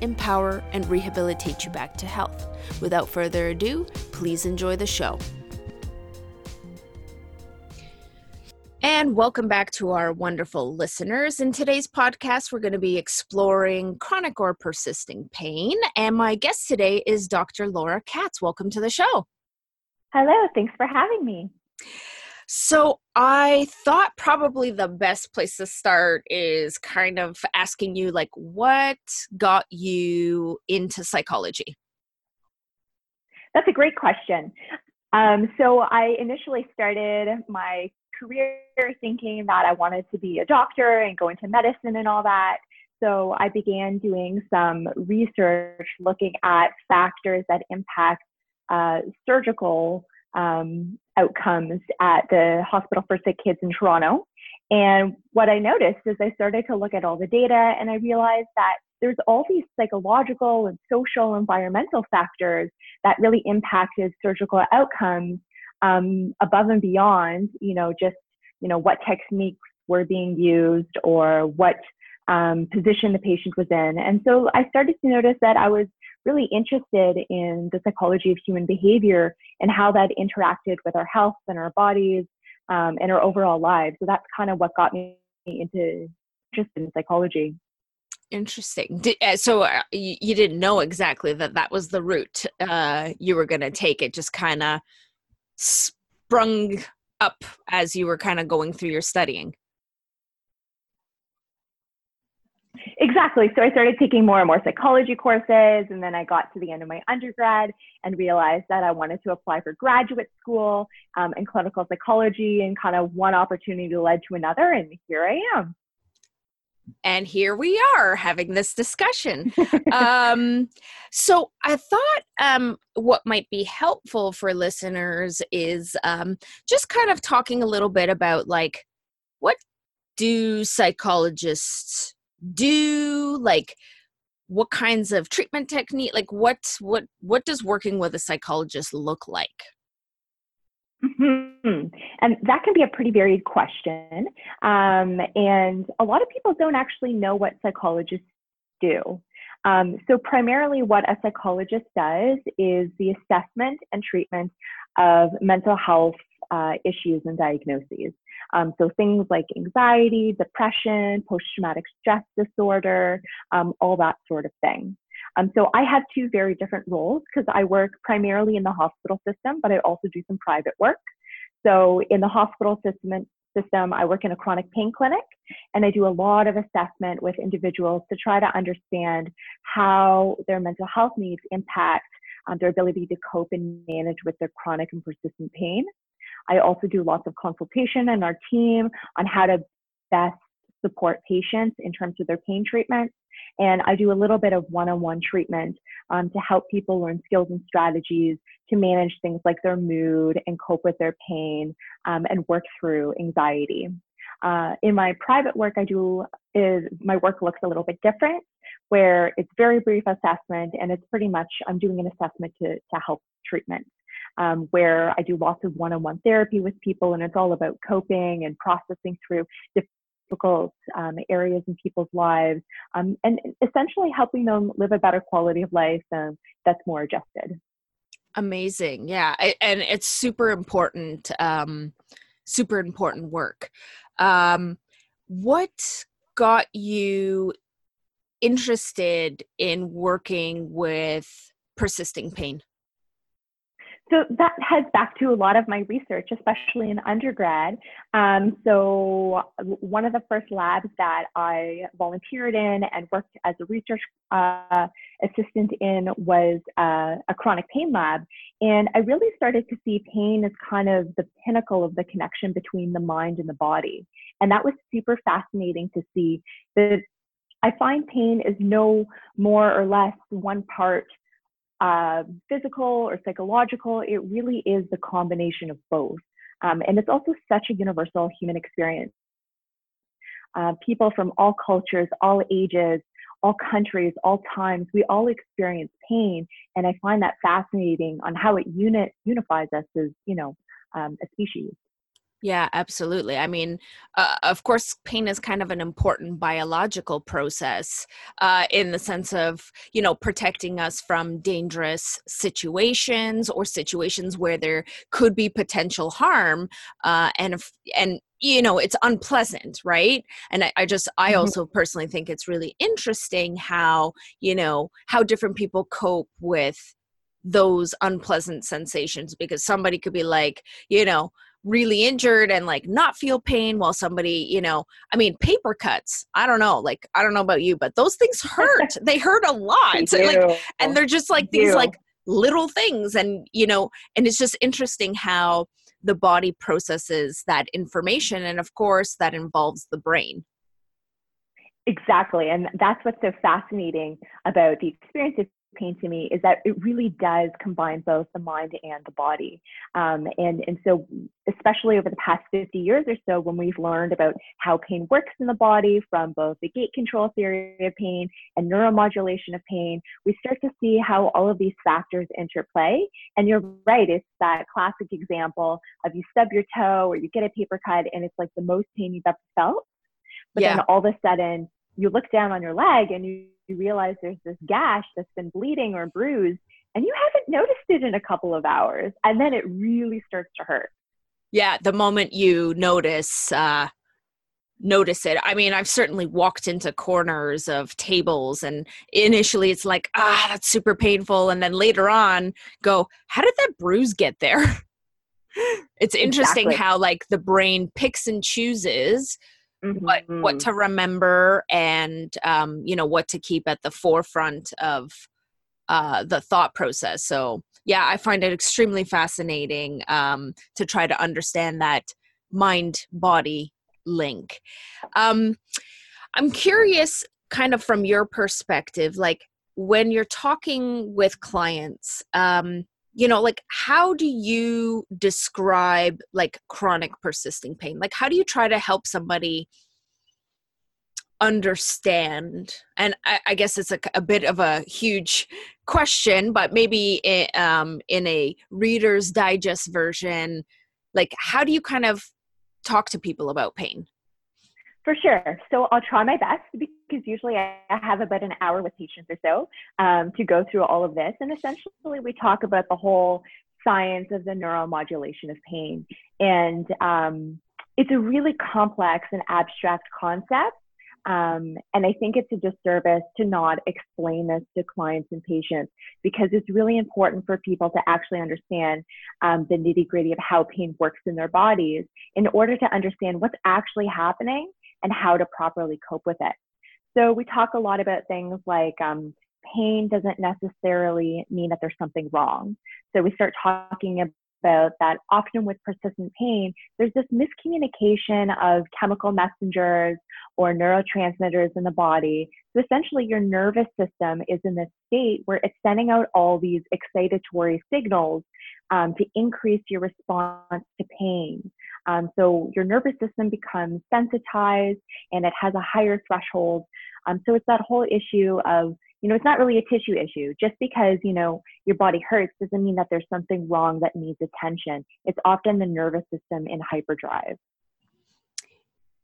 empower, and rehabilitate you back to health. Without further ado, please enjoy the show. And welcome back to our wonderful listeners. In today's podcast, we're going to be exploring chronic or persisting pain. And my guest today is Dr. Laura Katz. Welcome to the show. Hello, thanks for having me. So, I thought probably the best place to start is kind of asking you, like, what got you into psychology? That's a great question. Um, so, I initially started my career thinking that I wanted to be a doctor and go into medicine and all that. So, I began doing some research looking at factors that impact uh, surgical um, outcomes at the Hospital for Sick Kids in Toronto. And what I noticed is I started to look at all the data and I realized that there's all these psychological and social environmental factors that really impacted surgical outcomes um, above and beyond, you know, just, you know, what techniques were being used or what um, position the patient was in. And so I started to notice that I was really interested in the psychology of human behavior and how that interacted with our health and our bodies um, and our overall lives. So that's kind of what got me into interested in psychology. Interesting. Did, uh, so uh, you, you, didn't know exactly that that was the route uh, you were going to take. It just kind of sprung up as you were kind of going through your studying. Exactly. So I started taking more and more psychology courses, and then I got to the end of my undergrad and realized that I wanted to apply for graduate school um, in clinical psychology, and kind of one opportunity led to another, and here I am. And here we are having this discussion. um, so I thought um, what might be helpful for listeners is um, just kind of talking a little bit about like what do psychologists do like what kinds of treatment technique like what what what does working with a psychologist look like mm-hmm. and that can be a pretty varied question um, and a lot of people don't actually know what psychologists do um, so primarily what a psychologist does is the assessment and treatment of mental health uh, issues and diagnoses um, so things like anxiety, depression, post-traumatic stress disorder, um, all that sort of thing. Um, so I have two very different roles because I work primarily in the hospital system, but I also do some private work. So in the hospital system, system, I work in a chronic pain clinic and I do a lot of assessment with individuals to try to understand how their mental health needs impact um, their ability to cope and manage with their chronic and persistent pain. I also do lots of consultation and our team on how to best support patients in terms of their pain treatment. And I do a little bit of one on one treatment um, to help people learn skills and strategies to manage things like their mood and cope with their pain um, and work through anxiety. Uh, in my private work, I do is my work looks a little bit different, where it's very brief assessment and it's pretty much I'm doing an assessment to to help treatment um, where I do lots of one on one therapy with people, and it's all about coping and processing through difficult um, areas in people's lives um, and essentially helping them live a better quality of life um, that's more adjusted. Amazing. Yeah. And it's super important, um, super important work. Um, what got you interested in working with persisting pain? So that heads back to a lot of my research, especially in undergrad. Um, so one of the first labs that I volunteered in and worked as a research uh, assistant in was uh, a chronic pain lab. And I really started to see pain as kind of the pinnacle of the connection between the mind and the body. And that was super fascinating to see that I find pain is no more or less one part uh, physical or psychological. It really is the combination of both. Um, and it's also such a universal human experience. Uh, people from all cultures, all ages, all countries, all times, we all experience pain. And I find that fascinating on how it unit, unifies us as, you know, um, a species. Yeah, absolutely. I mean, uh, of course, pain is kind of an important biological process uh, in the sense of, you know, protecting us from dangerous situations or situations where there could be potential harm. Uh, and, if, and, you know, it's unpleasant, right? And I, I just, I mm-hmm. also personally think it's really interesting how, you know, how different people cope with those unpleasant sensations because somebody could be like, you know, really injured and like not feel pain while somebody you know i mean paper cuts i don't know like i don't know about you but those things hurt. They hurt a lot like and they're just like these like little things and you know and it's just interesting how the body processes that information and of course that involves the brain. Exactly and that's what's so fascinating about the experience. of pain to me is that it really does combine both the mind and the body. Um, and, and so, especially over the past 50 years or so, when we've learned about how pain works in the body from both the gate control theory of pain and neuromodulation of pain, we start to see how all of these factors interplay. And you're right, it's that classic example of you stub your toe or you get a paper cut and it's like the most pain you've ever felt. But yeah. then all of a sudden, you look down on your leg and you you realize there's this gash that's been bleeding or bruised and you haven't noticed it in a couple of hours and then it really starts to hurt yeah the moment you notice uh notice it i mean i've certainly walked into corners of tables and initially it's like ah that's super painful and then later on go how did that bruise get there it's interesting exactly. how like the brain picks and chooses mm-hmm. what what to remember and um, you know what to keep at the forefront of uh, the thought process. So yeah, I find it extremely fascinating um, to try to understand that mind body link. Um, I'm curious, kind of from your perspective, like when you're talking with clients. Um, you know like how do you describe like chronic persisting pain? Like how do you try to help somebody understand? And i, I guess it's a, a, bit of a huge question but maybe it, um, in a reader's digest version like how do you kind of talk to people about pain for sure. So I'll try my best because usually I have about an hour with patients or so um, to go through all of this. And essentially, we talk about the whole science of the neuromodulation of pain. And um, it's a really complex and abstract concept. Um, and I think it's a disservice to not explain this to clients and patients because it's really important for people to actually understand um, the nitty gritty of how pain works in their bodies in order to understand what's actually happening and how to properly cope with it. So we talk a lot about things like um, pain doesn't necessarily mean that there's something wrong. So we start talking about that often with persistent pain, there's this miscommunication of chemical messengers or neurotransmitters in the body. So essentially, your nervous system is in this state where it's sending out all these excitatory signals um, to increase your response to pain. Um, so your nervous system becomes sensitized and it has a higher threshold. Um, so it's that whole issue of, you know, it's not really a tissue issue. Just because, you know, your body hurts doesn't mean that there's something wrong that needs attention. It's often the nervous system in hyperdrive.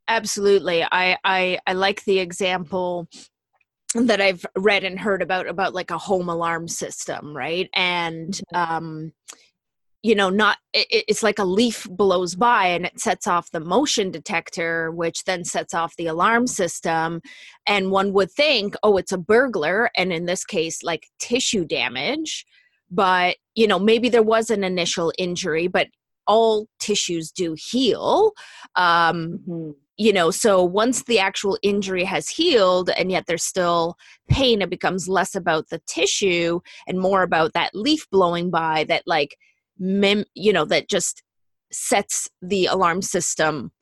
Absolutely. I, I, I like the example that I've read and heard about about like a home alarm system, right? And mm-hmm. um you know not it, it's like a leaf blows by and it sets off the motion detector which then sets off the alarm system. And one would think oh it's a burglar and in this case like tissue damage. But you know maybe there was an initial injury but all tissues do heal. Um mm-hmm. you know so once the actual injury has healed and yet there's still pain it becomes less about the tissue and more about that leaf blowing by that like mem- you know that just sets the alarm system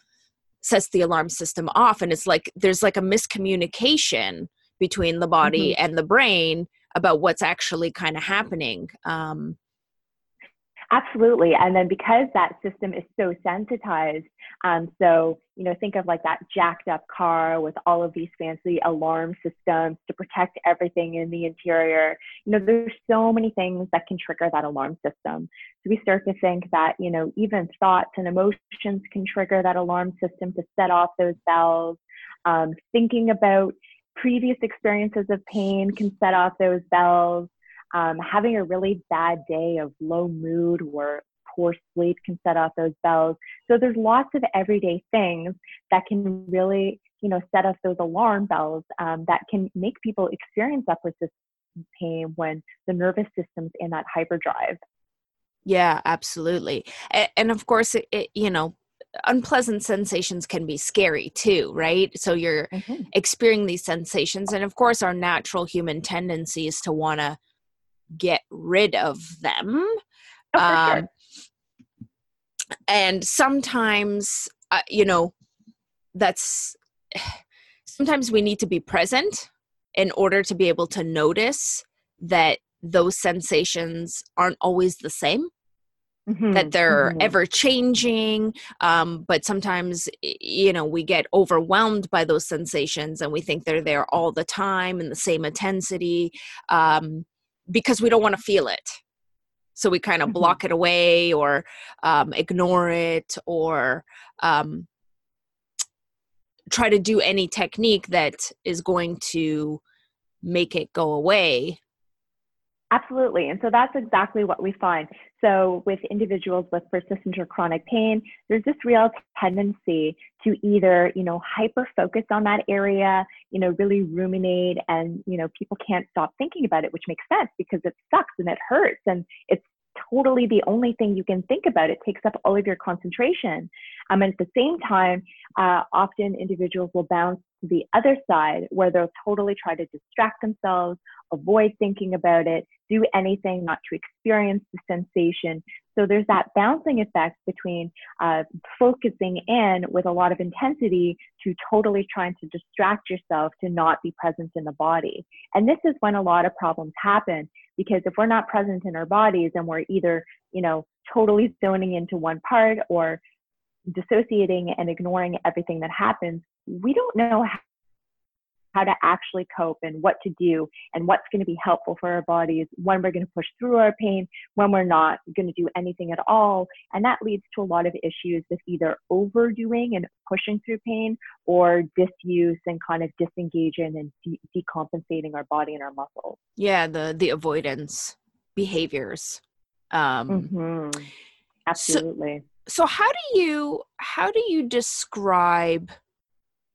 sets the alarm system off and it's like there's like a miscommunication between the body mm-hmm. and the brain about what's actually kind of happening um, Absolutely. And then because that system is so sensitized, um, so, you know, think of like that jacked up car with all of these fancy alarm systems to protect everything in the interior. You know, there's so many things that can trigger that alarm system. So we start to think that, you know, even thoughts and emotions can trigger that alarm system to set off those bells. Um, thinking about previous experiences of pain can set off those bells um, having a really bad day of low mood or poor sleep can set off those bells. So there's lots of everyday things that can really, you know, set off those alarm bells um, that can make people experience upper system pain when the nervous system's in that hyperdrive. Yeah, absolutely. And, and of course, it, it, you know, unpleasant sensations can be scary too, right? So you're mm-hmm. experiencing these sensations. And of course, our natural human tendency is to want to get rid of them. Oh, um, sure. And sometimes, uh, you know, that's sometimes we need to be present in order to be able to notice that those sensations aren't always the same. Mm-hmm, that they're mm-hmm. ever changing um, but sometimes you know we get overwhelmed by those sensations and we think they're there all the time in the same intensity um, because we don't want to feel it so we kind of mm-hmm. block it away or um, ignore it or um, try to do any technique that is going to make it go away Absolutely. And so that's exactly what we find. So with individuals with persistent or chronic pain, there's this real tendency to either, you know, hyper focus on that area, you know, really ruminate and, you know, people can't stop thinking about it, which makes sense because it sucks and it hurts and it's totally the only thing you can think about. It takes up all of your concentration. Um, and at the same time, uh, often individuals will bounce the other side where they'll totally try to distract themselves, avoid thinking about it, do anything not to experience the sensation. So there's that bouncing effect between uh, focusing in with a lot of intensity to totally trying to distract yourself to not be present in the body. And this is when a lot of problems happen because if we're not present in our bodies and we're either, you know, totally zoning into one part or dissociating and ignoring everything that happens, we don't know how to actually cope and what to do and what's going to be helpful for our bodies when we're going to push through our pain, when we're not going to do anything at all. And that leads to a lot of issues with either overdoing and pushing through pain or disuse and kind of disengaging and de- decompensating our body and our muscles. Yeah, the the avoidance behaviors. Um, mm-hmm. Absolutely. So, so how do you how do you describe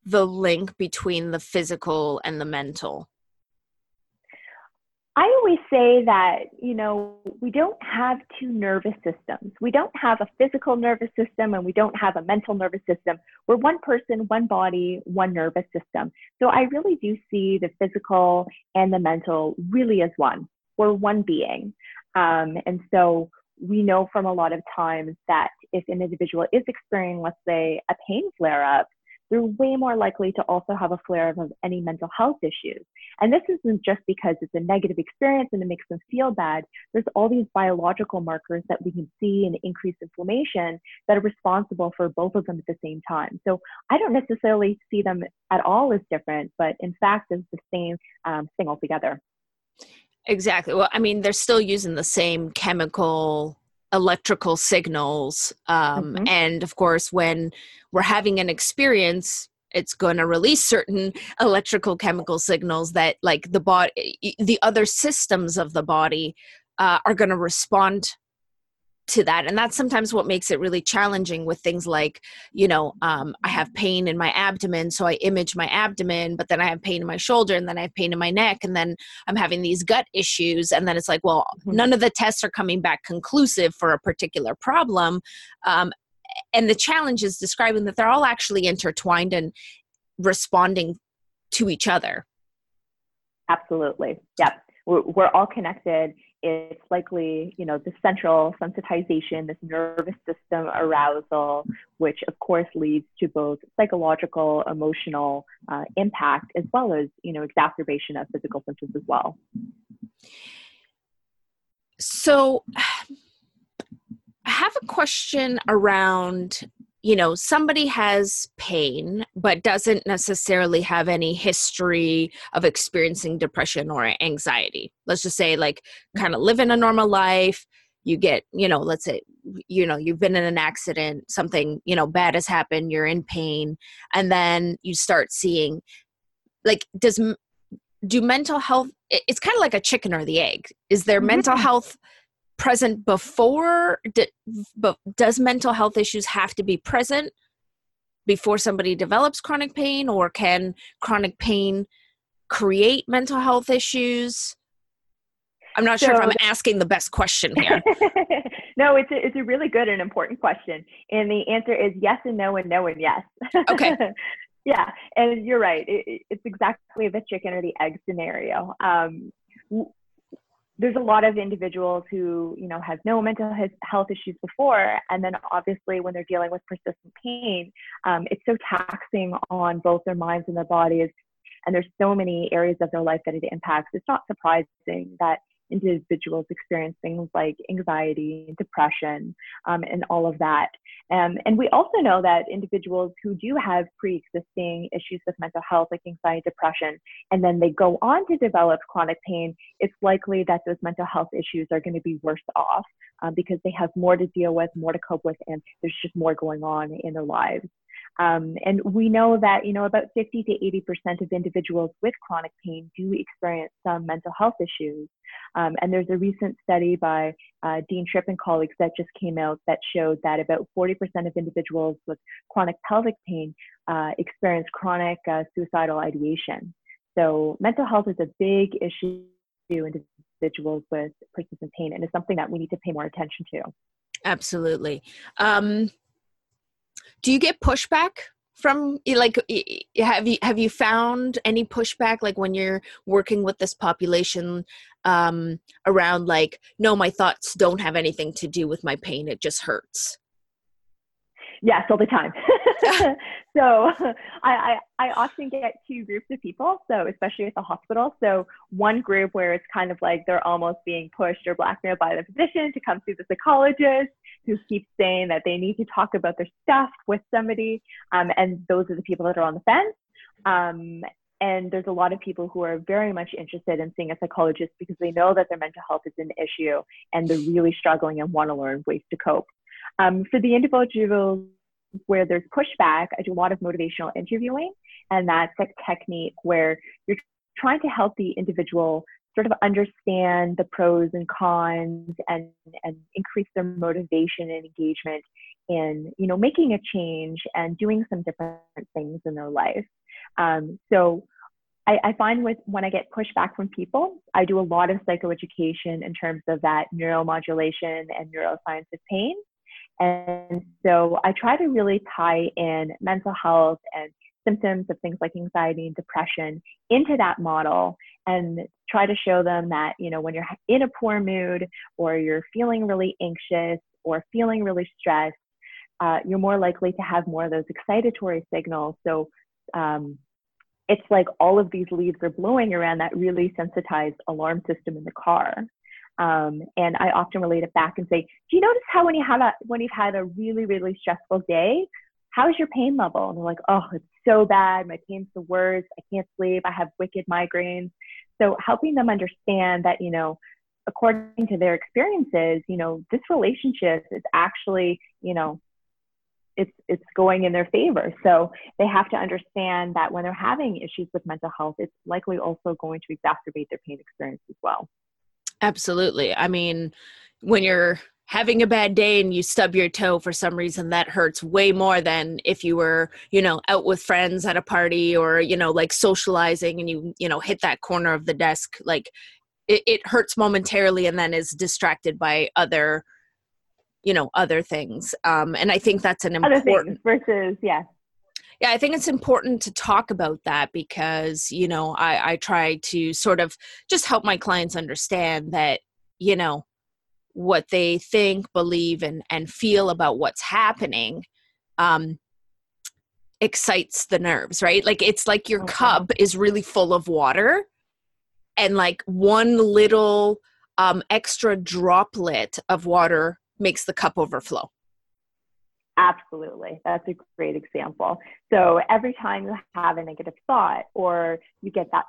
the link between the physical and the mental? I always say that, you know, we don't have two nervous systems. We don't have a physical nervous system and we don't have a mental nervous system. We're one person, one body, one nervous system. So I really do see the physical and the mental really as one. We're one being. Um, and so we know from a lot of times that if an individual is experiencing, let's say, a pain flare up, they're way more likely to also have a flare of any mental health issues. And this isn't just because it's a negative experience and it makes them feel bad. There's all these biological markers that we can see in increased inflammation that are responsible for both of them at the same time. So I don't necessarily see them at all as different, but in fact, as the same um, thing altogether. Exactly. Well, I mean, they're still using the same chemical electrical signals um, mm-hmm. and of course when we're having an experience it's going to release certain electrical chemical signals that like the body the other systems of the body uh, are going to respond to that and that's sometimes what makes it really challenging with things like you know um, i have pain in my abdomen so i image my abdomen but then i have pain in my shoulder and then i have pain in my neck and then i'm having these gut issues and then it's like well mm-hmm. none of the tests are coming back conclusive for a particular problem um, and the challenge is describing that they're all actually intertwined and responding to each other Absolutely. Yep. We're, we're all connected. It's likely, you know, the central sensitization, this nervous system arousal, which of course leads to both psychological, emotional uh, impact, as well as, you know, exacerbation of physical symptoms as well. So, I have a question around you know somebody has pain but doesn't necessarily have any history of experiencing depression or anxiety. Let's just say like kind of living a normal life you get you know let's say you know you've been in an accident something you know bad has happened you're in pain and then you start seeing like does do mental health it's kind of like a chicken or the egg. Is there mm-hmm. mental health present before but does mental health issues have to be present before somebody develops chronic pain or can chronic pain create mental health issues? I'm not so, sure if i'm asking the best question here. No it's a, it's a really good and important question and the answer is yes and no and no and yes. Okay. Yeah and you're right it, it's exactly the chicken or the egg scenario. Um, there's a lot of individuals who you know have no mental health issues before. And then obviously when they're dealing with persistent pain um, it's so taxing on both their minds and their bodies. And there's so many areas of their life that it impacts. It's not surprising that individuals experience things like anxiety, depression, um, and all of that. Um, and we also know that individuals who do have pre existing issues with mental health, like anxiety, depression, and then they go on to develop chronic pain, it's likely that those mental health issues are going to be worse off um, because they have more to deal with, more to cope with, and there's just more going on in their lives. Um, and we know that, you know, about 50 to 80% of individuals with chronic pain do experience some mental health issues. Um, and there's a recent study by uh, Dean Tripp and colleagues that just came out that showed that about 40% of individuals with chronic pelvic pain uh, experience chronic uh, suicidal ideation. So mental health is a big issue in individuals with persistent pain and is something that we need to pay more attention to. Absolutely. Um, do you get pushback from eh, like eh, eh, have you have you found any pushback like when you're working with this population um around like no my thoughts don't have anything to do with my pain it just hurts Yes, all the time. so I, I, I, often get two groups of people, so especially at the hospital. So one group where it's kind of like they're almost being pushed or blackmailed by the physician to come see the psychologist who keeps saying that they need to talk about their stuff with somebody. Um, and those are the people that are on the fence. Um, and there's a lot of people who are very much interested in seeing a psychologist because they know that their mental health is an issue and they're really struggling and want to learn ways to cope. Um, for the individuals where there's pushback, I do a lot of motivational interviewing, and that's a technique where you're trying to help the individual sort of understand the pros and cons and, and increase their motivation and engagement in you know making a change and doing some different things in their life um, so I, I, find with when I get pushback from people, I do a lot of psychoeducation in terms of that neuromodulation and neuroscience of pain. And so I try to really tie in mental health and symptoms of things like anxiety and depression into that model and try to show them that, you know, when you're in a poor mood or you're feeling really anxious or feeling really stressed, uh, you're more likely to have more of those excitatory signals. So um, it's like all of these leaves are blowing around that really sensitized alarm system in the car. Um, and I often relate it back and say, do you notice how when you have a when you've had a really really stressful day, how's your pain level? And they're like, oh, it's so bad. My pain's the worst. I can't sleep. I have wicked migraines. So helping them understand that you know, according to their experiences, you know, this relationship is actually you know it's it's going in their favor. So they have to understand that when they're having issues with mental health, it's likely also going to exacerbate their pain experience as well. Absolutely. I mean, when you're having a bad day and you stub your toe for some reason that hurts way more than if you were you know out with friends at a party or you know like socializing and you you know hit that corner of the desk. Like it, it hurts momentarily and then is distracted by other you know other things. Um and i think that's an important versus yeah Yeah, I think it's important to talk about that because, you know, I, I try to sort of just help my clients understand that, you know, what they think, believe, and, and feel about what's happening um, excites the nerves, right? Like it's like your okay. cup is really full of water, and like one little um, extra droplet of water makes the cup overflow. Absolutely. That's a great example. So every time you have a negative thought or you get that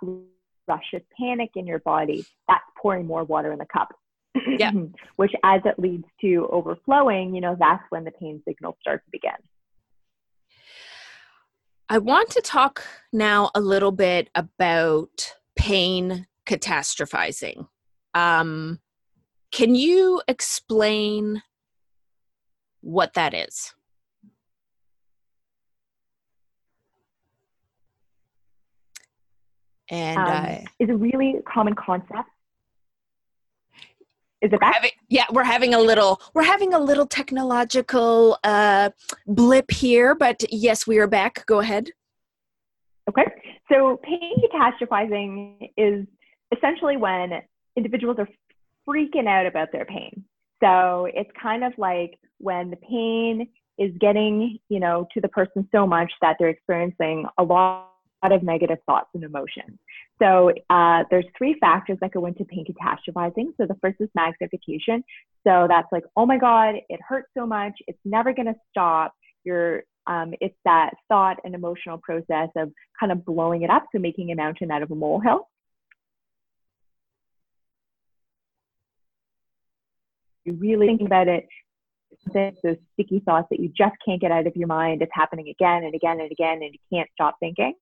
rush of panic in your body, that's pouring more water in the cup. Yeah. Which as it leads to overflowing, you know, that's when the pain signals start to begin. I want to talk now a little bit about pain catastrophizing. Um, can you explain what that is. And um, uh, is a really common concept. Is it back? Having, yeah, we're having a little we're having a little technological uh, blip here, but yes, we are back. Go ahead. Okay, so pain catastrophizing is essentially when individuals are freaking out about their pain. So it's kind of like when the pain is getting, you know, to the person so much that they're experiencing a lot of negative thoughts and emotions. So uh, there's three factors that go into pain catastrophizing. So the first is magnification. So that's like, oh my God, it hurts so much, it's never going to stop. You're, um, it's that thought and emotional process of kind of blowing it up, so making a mountain out of a molehill. You really think about it, those sticky thoughts that you just can't get out of your mind. It's happening again and again and again, and you can't stop thinking.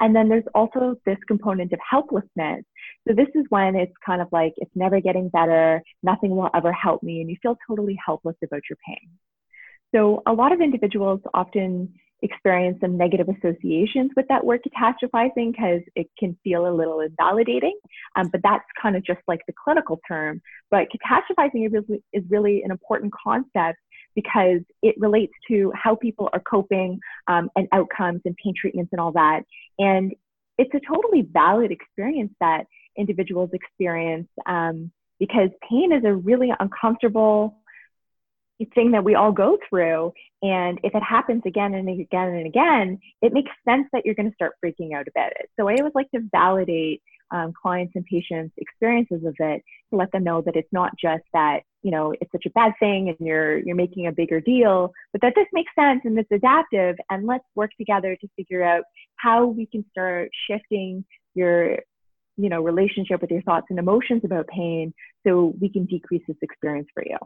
And then there's also this component of helplessness. So this is when it's kind of like it's never getting better, nothing will ever help me, and you feel totally helpless about your pain. So a lot of individuals often experience some negative associations with that word catastrophizing because it can feel a little invalidating. Um, but that's kind of just like the clinical term. But catastrophizing is really, an important concept because it relates to how people are coping um, and outcomes and pain treatments and all that. And it's a totally valid experience that individuals experience um, because pain is a really uncomfortable thing that we all go through. And if it happens again and again and again, it makes sense that you're going to start freaking out about it. So I always like to validate um, clients and patients' experiences of it to let them know that it's not just that you know it's such a bad thing and you're you're making a bigger deal, but that this makes sense and it's adaptive. And let's work together to figure out how we can start shifting your you know relationship with your thoughts and emotions about pain so we can decrease this experience for you.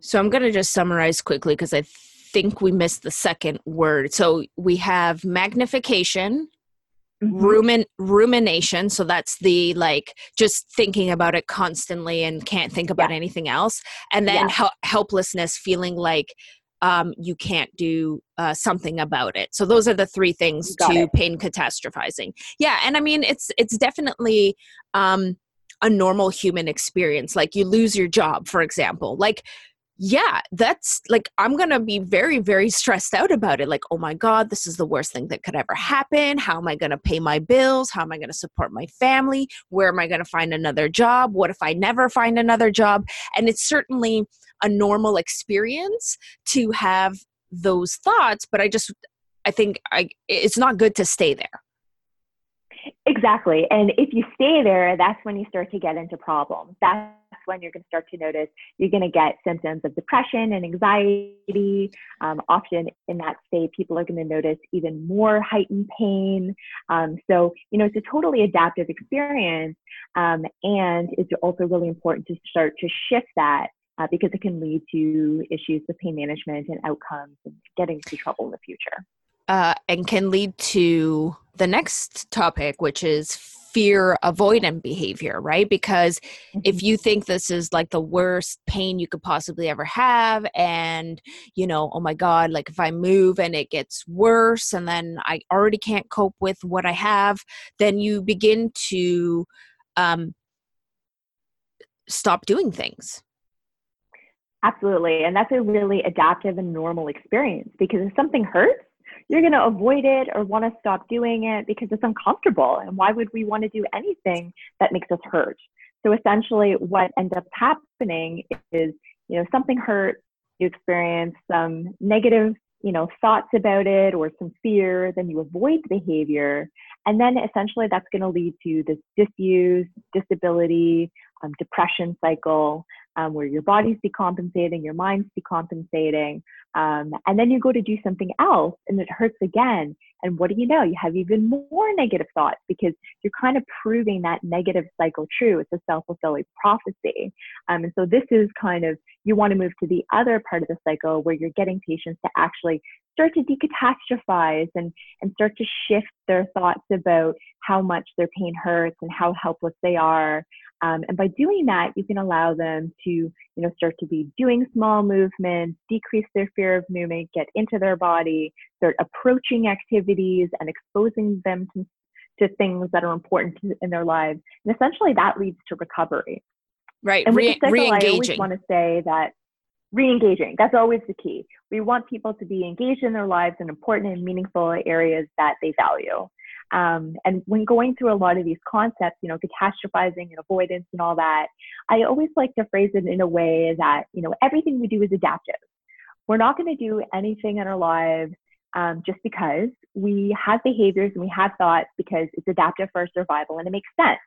So I'm going to just summarize quickly because I think we missed the second word. So we have magnification, mm-hmm. rumin rumination. So that's the like just thinking about it constantly and can't think about yeah. anything else. And then yeah. helplessness, feeling like um, you can't do uh, something about it. So those are the three things to it. pain catastrophizing. Yeah, and I mean it's it's definitely um, a normal human experience like you lose your job for example like yeah that's like i'm gonna be very very stressed out about it like oh my god this is the worst thing that could ever happen. How am i gonna pay my bills? How am i gonna support my family? Where am i gonna find another job? What if i never find another job? And it's certainly a normal experience to have those thoughts but i just i think i it's not good to stay there Exactly. And if you stay there, that's when you start to get into problems. That's when you're going to start to notice you're going to get symptoms of depression and anxiety. Um, often in that state, people are going to notice even more heightened pain. Um, so, you know, it's a totally adaptive experience. Um, and it's also really important to start to shift that uh, because it can lead to issues with pain management and outcomes and getting into trouble in the future uh, and can lead to the next topic, which is fear avoidant behavior, right? Because mm-hmm. if you think this is like the worst pain you could possibly ever have, and you know, oh my God, like if I move and it gets worse, and then I already can't cope with what I have, then you begin to um, stop doing things. Absolutely. And that's a really adaptive and normal experience because if something hurts, you're going to avoid it or want to stop doing it because it's uncomfortable. And why would we want to do anything that makes us hurt? So essentially, what ends up happening is, you know, something hurts, you experience some negative, you know, thoughts about it or some fear, then you avoid the behavior. And then essentially that's going to lead to this disuse, disability, um, depression cycle um, where your body's decompensating, your mind's decompensating, um, and then you go to do something else and it hurts again. And what do you know? You have even more negative thoughts because you're kind of proving that negative cycle true. It's a self fulfilling prophecy. Um, and so this is kind of, you want to move to the other part of the cycle where you're getting patients to actually start to decatastrophize and, and start to shift their thoughts about how much their pain hurts and how helpless they are. Um, and by doing that, you can allow them to, you know, start to be doing small movements, decrease their fear of movement, get into their body, start approaching activities and exposing them to, to things that are important in their lives. And essentially that leads to recovery. Right. And with Re- cycle, I always want to say that re-engaging that's always the key we want people to be engaged in their lives in important and meaningful areas that they value um, and when going through a lot of these concepts, you know, catastrophizing and avoidance and all that, I always like to phrase it in a way that, you know, everything we do is adaptive. We're not going to do anything in our lives um, just because we have behaviors and we have thoughts because it's adaptive for survival and it makes sense.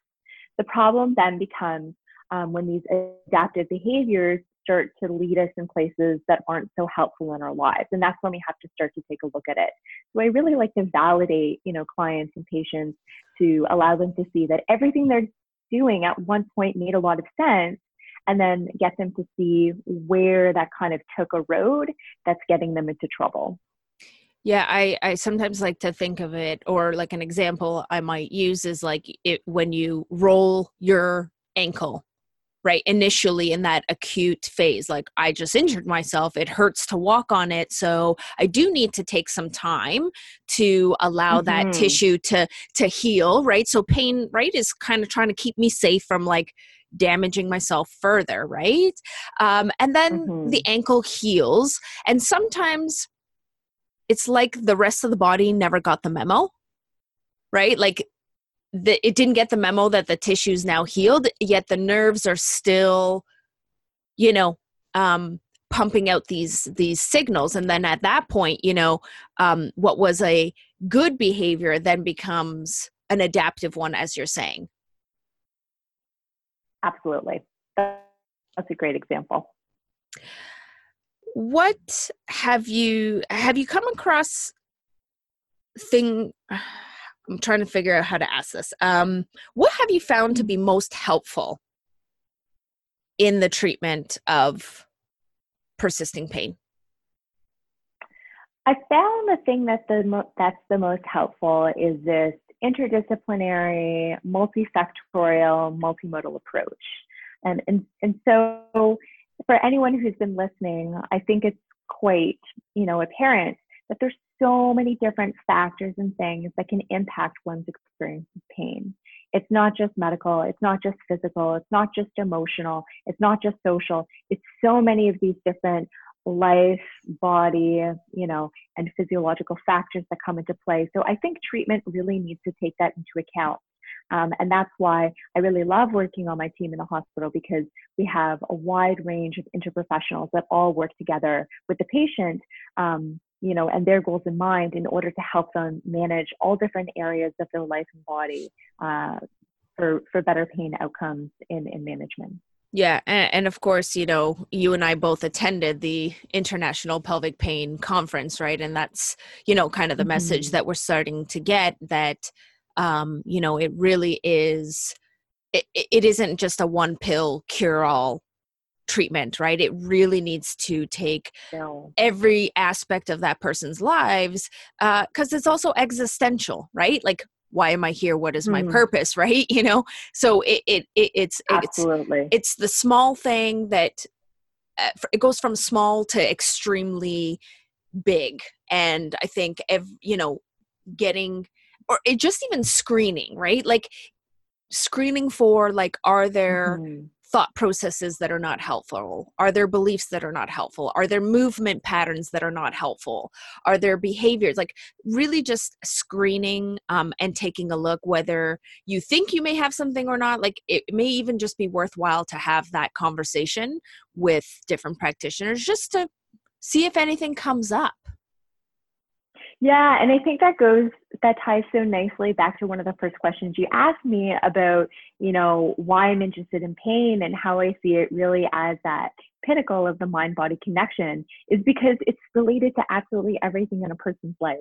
The problem then becomes um, when these adaptive behaviors start to lead us in places that aren't so helpful in our lives. And that's when we have to start to take a look at it. So I really like to validate, you know, clients and patients to allow them to see that everything they're doing at one point made a lot of sense and then get them to see where that kind of took a road that's getting them into trouble. Yeah, I, I sometimes like to think of it, or like an example I might use is like it when you roll your ankle right initially in that acute phase like i just injured myself it hurts to walk on it so i do need to take some time to allow mm-hmm. that tissue to to heal right so pain right is kind of trying to keep me safe from like damaging myself further right um, and then mm-hmm. the ankle heals and sometimes it's like the rest of the body never got the memo right like the, it didn't get the memo that the tissue's now healed, yet the nerves are still, you know, um, pumping out these these signals. And then at that point, you know, um, what was a good behavior then becomes an adaptive one, as you're saying. Absolutely, that's a great example. What have you have you come across thing? I'm trying to figure out how to ask this. Um, what have you found to be most helpful in the treatment of persisting pain? I found the thing that the mo- that's the most helpful is this interdisciplinary, multifactorial, multimodal approach. And, and, and so for anyone who's been listening, I think it's quite, you know, apparent that there's so many different factors and things that can impact one's experience of pain. It's not just medical, it's not just physical, it's not just emotional, it's not just social. It's so many of these different life, body, you know, and physiological factors that come into play. So I think treatment really needs to take that into account. Um, and that's why I really love working on my team in the hospital because we have a wide range of interprofessionals that all work together with the patient um, you know, and their goals in mind in order to help them manage all different areas of their life and body uh, for, for better pain outcomes in, in management. Yeah, and, and, of course, you know, you and I both attended the International Pelvic Pain Conference, right? And that's, you know, kind of the mm-hmm. message that we're starting to get that, um, you know, it really is, it, it isn't just a one pill cure all treatment, right? It really needs to take no. every aspect of that person's lives because uh, it's also existential, right? Like, why am I here? What is my mm. purpose, right? You know, so it, it, it it's Absolutely. it's it's the small thing that uh, it goes from small to extremely big, and I think ev- you know getting or it just even screening, right? Like screening for like are there mm-hmm thought processes that are not helpful? Are there beliefs that are not helpful? Are there movement patterns that are not helpful? Are there behaviors? Like, really just screening um, and taking a look whether you think you may have something or not. Like, it may even just be worthwhile to have that conversation with different practitioners just to see if anything comes up. Yeah, and I think that goes that ties so nicely back to one of the first questions you asked me about, you know, why I'm interested in pain and how I see it really as that pinnacle of the mind body connection is because it's related to absolutely everything in a person's life.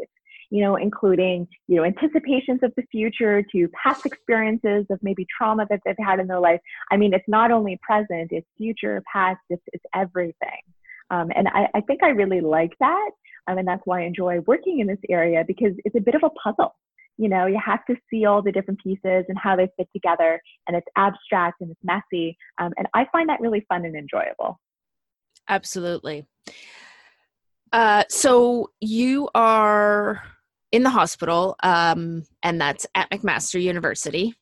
You know, including, you know, anticipations of the future to past experiences of maybe trauma that they've had in their life. I mean, it's not only present, it's future, past, it's, it's everything. Um, and I, I think I really like that. Um, and that's why I enjoy working in this area because it's a bit of a puzzle. You know, you have to see all the different pieces and how they fit together, and it's abstract and it's messy. Um, and I find that really fun and enjoyable. Absolutely. Uh, so you are in the hospital, um, and that's at McMaster University.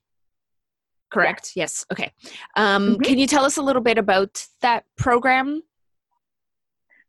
Correct? Yes. yes. Okay. Um, mm-hmm. Can you tell us a little bit about that program?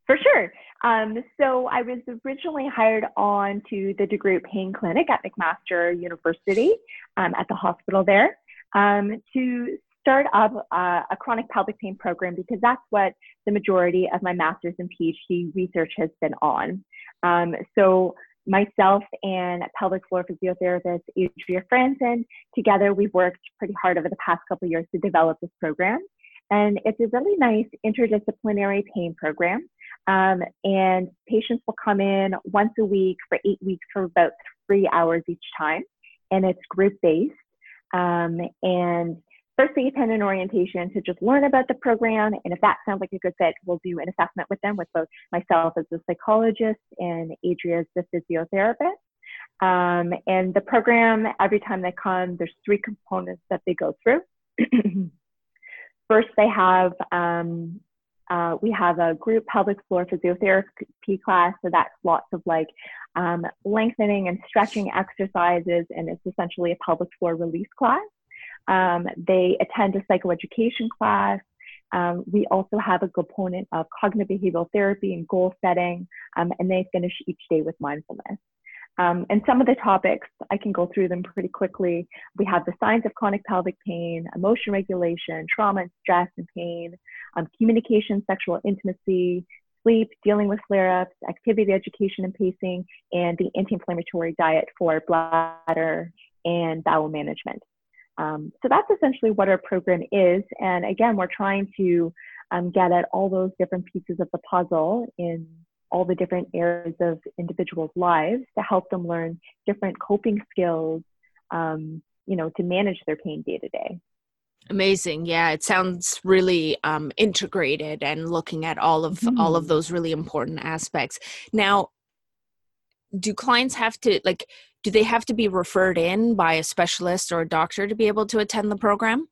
For sure. Um, so I was originally hired on to the DeGroote Pain Clinic at McMaster University um, at the hospital there um, to start up uh, a chronic pelvic pain program because that's what the majority of my master's and PhD research has been on. Um, so myself and pelvic floor physiotherapist Adria Franson, together we've worked pretty hard over the past couple years to develop this program. And it's a really nice interdisciplinary pain program. Um, and patients will come in once a week for eight weeks for about three hours each time. And it's group based. Um, and first they attend an orientation to just learn about the program. And if that sounds like a good fit, we'll do an assessment with them with both myself as a psychologist and Adria as the physiotherapist. Um, and the program, every time they come, there's three components that they go through. First, they have um, uh, we have a group pelvic floor physiotherapy class, so that's lots of like um, lengthening and stretching exercises, and it's essentially a pelvic floor release class. Um, they attend a psychoeducation class. Um, we also have a component of cognitive behavioral therapy and goal setting, um, and they finish each day with mindfulness. Um, and some of the topics, I can go through them pretty quickly. We have the signs of chronic pelvic pain, emotion regulation, trauma and stress and pain, um, communication, sexual intimacy, sleep, dealing with flare ups, activity education and pacing, and the anti inflammatory diet for bladder and bowel management. Um, so that's essentially what our program is. And again, we're trying to um, get at all those different pieces of the puzzle in all the different areas of individuals' lives to help them learn different coping skills, um, you know, to manage their pain day to day. Amazing. Yeah, it sounds really um, integrated and looking at all of mm-hmm. all of mm-hmm. those really important aspects. Now, do clients have to like do they have to be referred in by a specialist or a doctor to be able to attend the program?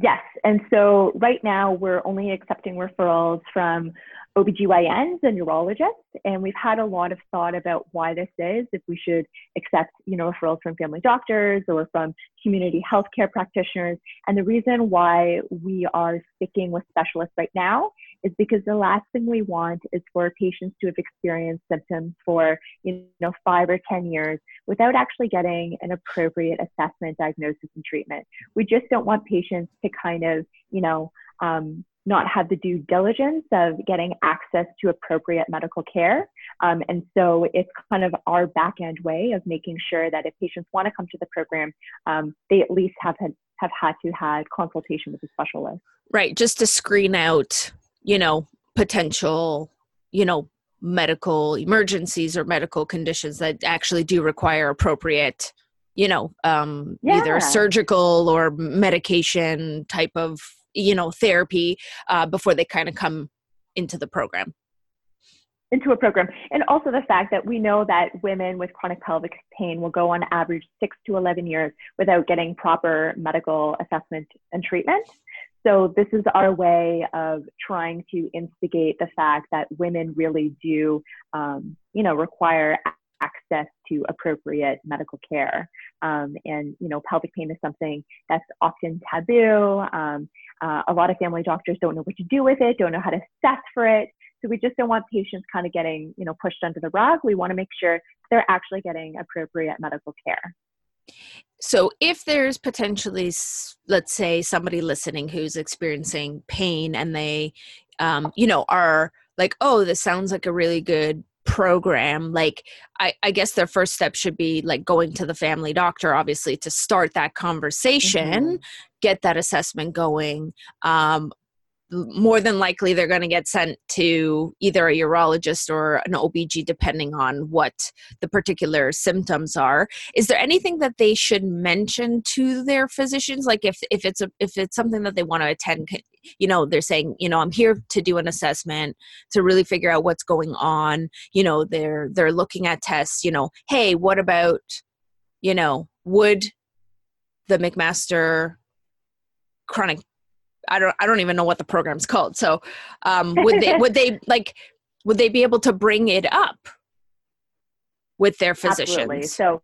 Yes. And so right now we're only accepting referrals from OBGYNs and neurologists, and we've had a lot of thought about why this is, if we should accept, you know, referrals from family doctors or from community healthcare practitioners. And the reason why we are sticking with specialists right now is because the last thing we want is for patients to have experienced symptoms for, you know, five or 10 years without actually getting an appropriate assessment, diagnosis, and treatment. We just don't want patients to kind of, you know, um, not have the due diligence of getting access to appropriate medical care. Um, and so it's kind of our back end way of making sure that if patients want to come to the program, um, they at least have had, have had to had consultation with a specialist. Right, just to screen out, you know, potential, you know, medical emergencies or medical conditions that actually do require appropriate you know um, yeah. either surgical or medication type of you know therapy uh, before they kind of come into the program. Into a program. And also the fact that we know that women with chronic pelvic pain will go on average 6 to 11 years without getting proper medical assessment and treatment. So this is our way of trying to instigate the fact that women really do um, you know require access to appropriate medical care. Um, and, you know, pelvic pain is something that's often taboo. Um, uh, a lot of family doctors don't know what to do with it, don't know how to assess for it. So we just don't want patients kind of getting, you know, pushed under the rug. We want to make sure they're actually getting appropriate medical care. So if there's potentially, let's say, somebody listening who's experiencing pain and they, um, you know, are like, oh, this sounds like a really good program like I, I, guess their first step should be like going to the family doctor obviously to start that conversation mm-hmm. get that assessment going um, more than likely they're going to get sent to either a urologist or an OBG depending on what the particular symptoms are. Is there anything that they should mention to their physicians like if if it's a if it's something that they want to attend you know they're saying you know I'm here to do an assessment to really figure out what's going on, you know they're they're looking at tests, you know, hey, what about you know, would the McMaster chronic I don't I don't even know what the program's called. So um, would they would they like would they be able to bring it up with their physicians? Absolutely. So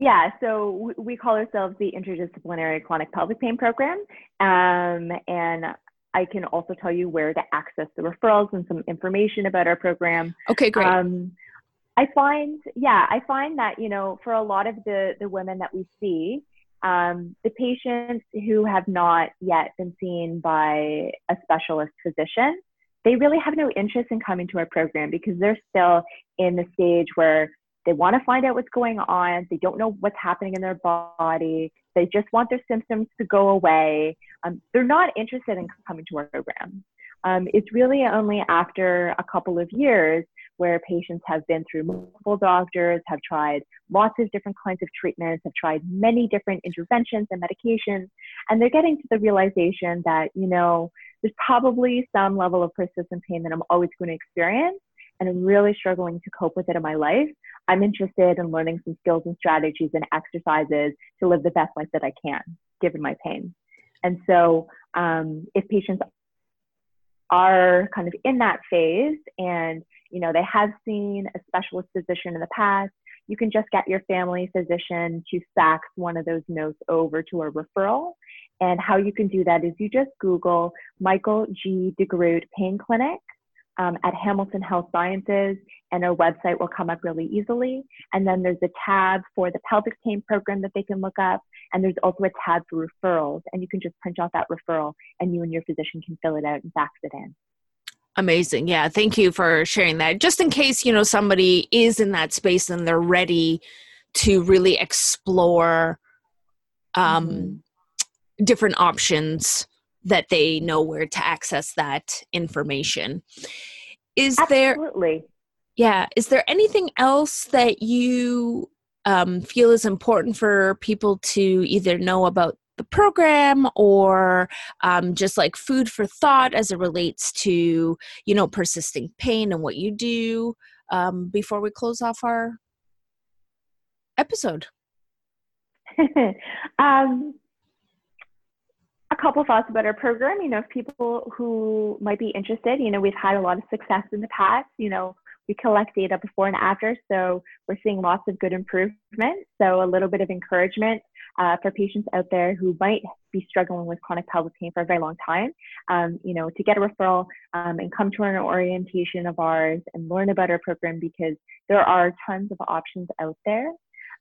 yeah, so we call ourselves the Interdisciplinary Chronic Pelvic Pain Program, um, and I can also tell you where to access the referrals and some information about our program. Okay, great. Um, I find, yeah, I find that you know, for a lot of the the women that we see, um, the patients who have not yet been seen by a specialist physician, they really have no interest in coming to our program because they're still in the stage where they want to find out what's going on. They don't know what's happening in their body. They just want their symptoms to go away. Um, they're not interested in coming to our program. Um, it's really only after a couple of years where patients have been through multiple doctors, have tried lots of different kinds of treatments, have tried many different interventions and medications, and they're getting to the realization that, you know, there's probably some level of persistent pain that I'm always going to experience, and I'm really struggling to cope with it in my life. I'm interested in learning some skills and strategies and exercises to live the best life that I can, given my pain. And so, um, if patients are kind of in that phase and you know they have seen a specialist physician in the past you can just get your family physician to fax one of those notes over to a referral and how you can do that is you just google michael g DeGroote pain clinic um, at Hamilton Health Sciences, and our website will come up really easily. And then there's a tab for the pelvic pain program that they can look up, and there's also a tab for referrals, and you can just print out that referral, and you and your physician can fill it out and fax it in. Amazing. Yeah. Thank you for sharing that. Just in case, you know, somebody is in that space and they're ready to really explore um, mm-hmm. different options that they know where to access that information. Is Absolutely. there Yeah, is there anything else that you um, feel is important for people to either know about the program or um, just like food for thought as it relates to you know persisting pain and what you do um, before we close off our episode um, a couple thoughts about our program. You know, if people who might be interested, you know, we've had a lot of success in the past. You know, we collect data before and after, so we're seeing lots of good improvement. So a little bit of encouragement uh, for patients out there who might be struggling with chronic pelvic pain for a very long time. Um, you know, to get a referral um, and come to an orientation of ours and learn about our program because there are tons of options out there.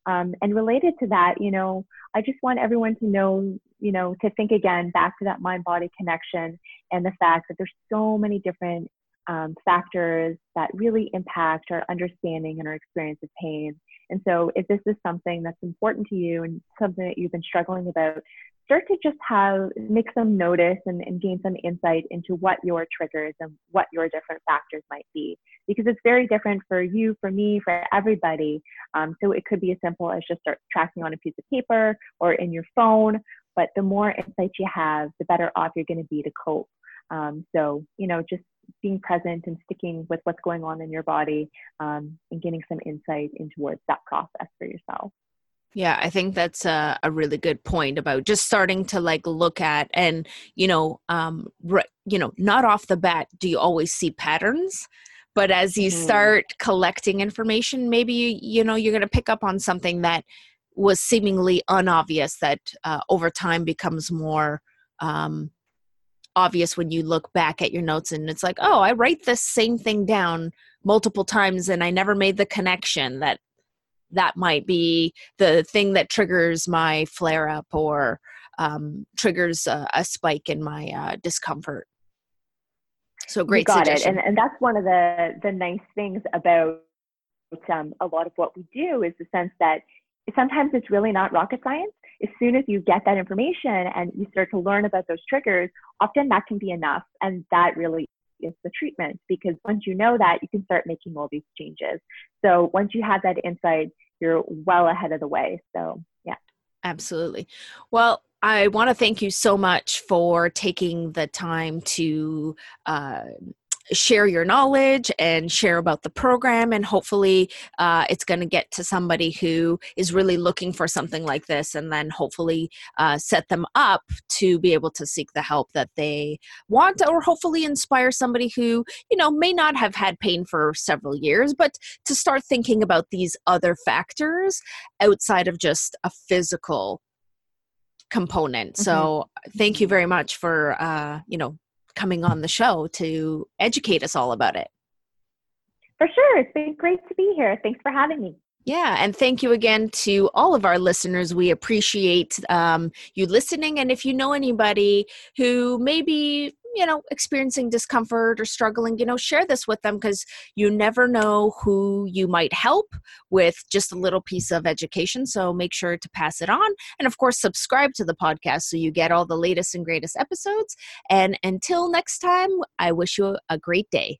Um, and related to that, you know, I just want everyone to know, you know, to think again back to that mind body connection and the fact that there's so many different um, factors that really impact our understanding and our experience of pain. And so, if this is something that's important to you and something that you've been struggling about, start to just have make some notice and, and gain some insight into what your triggers and what your different factors might be. Because it's very different for you for me for everybody. Um, so it could be as simple as just start tracking on a piece of paper or in your phone. But the more insight you have the better off you're going to be to cope. Um, so you know just being present and sticking with what's going on in your body um, and getting some insight into towards that process for yourself yeah, I think that's a, a, really good point about just starting to like look at and you know, um, re- you know, not off the bat do you always see patterns, but as you mm-hmm. start collecting information maybe you, you know you're going to pick up on something that was seemingly unobvious that uh, over time becomes more um, obvious when you look back at your notes and it's like oh i write this same thing down multiple times and i never made the connection that that might be the thing that triggers my flare up or um, triggers a, a, spike in my uh, discomfort so great you got suggestion. it and, and that's one of the the nice things about um, a lot of what we do is the sense that sometimes it's really not rocket science as soon as you get that information and you start to learn about those triggers, often that can be enough. And that really is the treatment because once you know that, you can start making all these changes. So once you have that insight, you're well ahead of the way. So, yeah. Absolutely. Well, I want to thank you so much for taking the time to uh, share your knowledge and share about the program and hopefully uh, it's going to get to somebody who is really looking for something like this and then hopefully uh, set them up to be able to seek the help that they want or hopefully inspire somebody who you know may not have had pain for several years but to start thinking about these other factors outside of just a physical component mm-hmm. so thank you very much for uh, you know coming on the show to educate us all about it. For sure. It's been great to be here. Thanks for having me. Yeah, and thank you again to all of our listeners. We appreciate um, you listening. And if you know anybody who maybe you know experiencing discomfort or struggling you know share this with them because you never know who you might help with just a little piece of education so make sure to pass it on. And of course subscribe to the podcast so you get all the latest and greatest episodes. And until next time i wish you a great day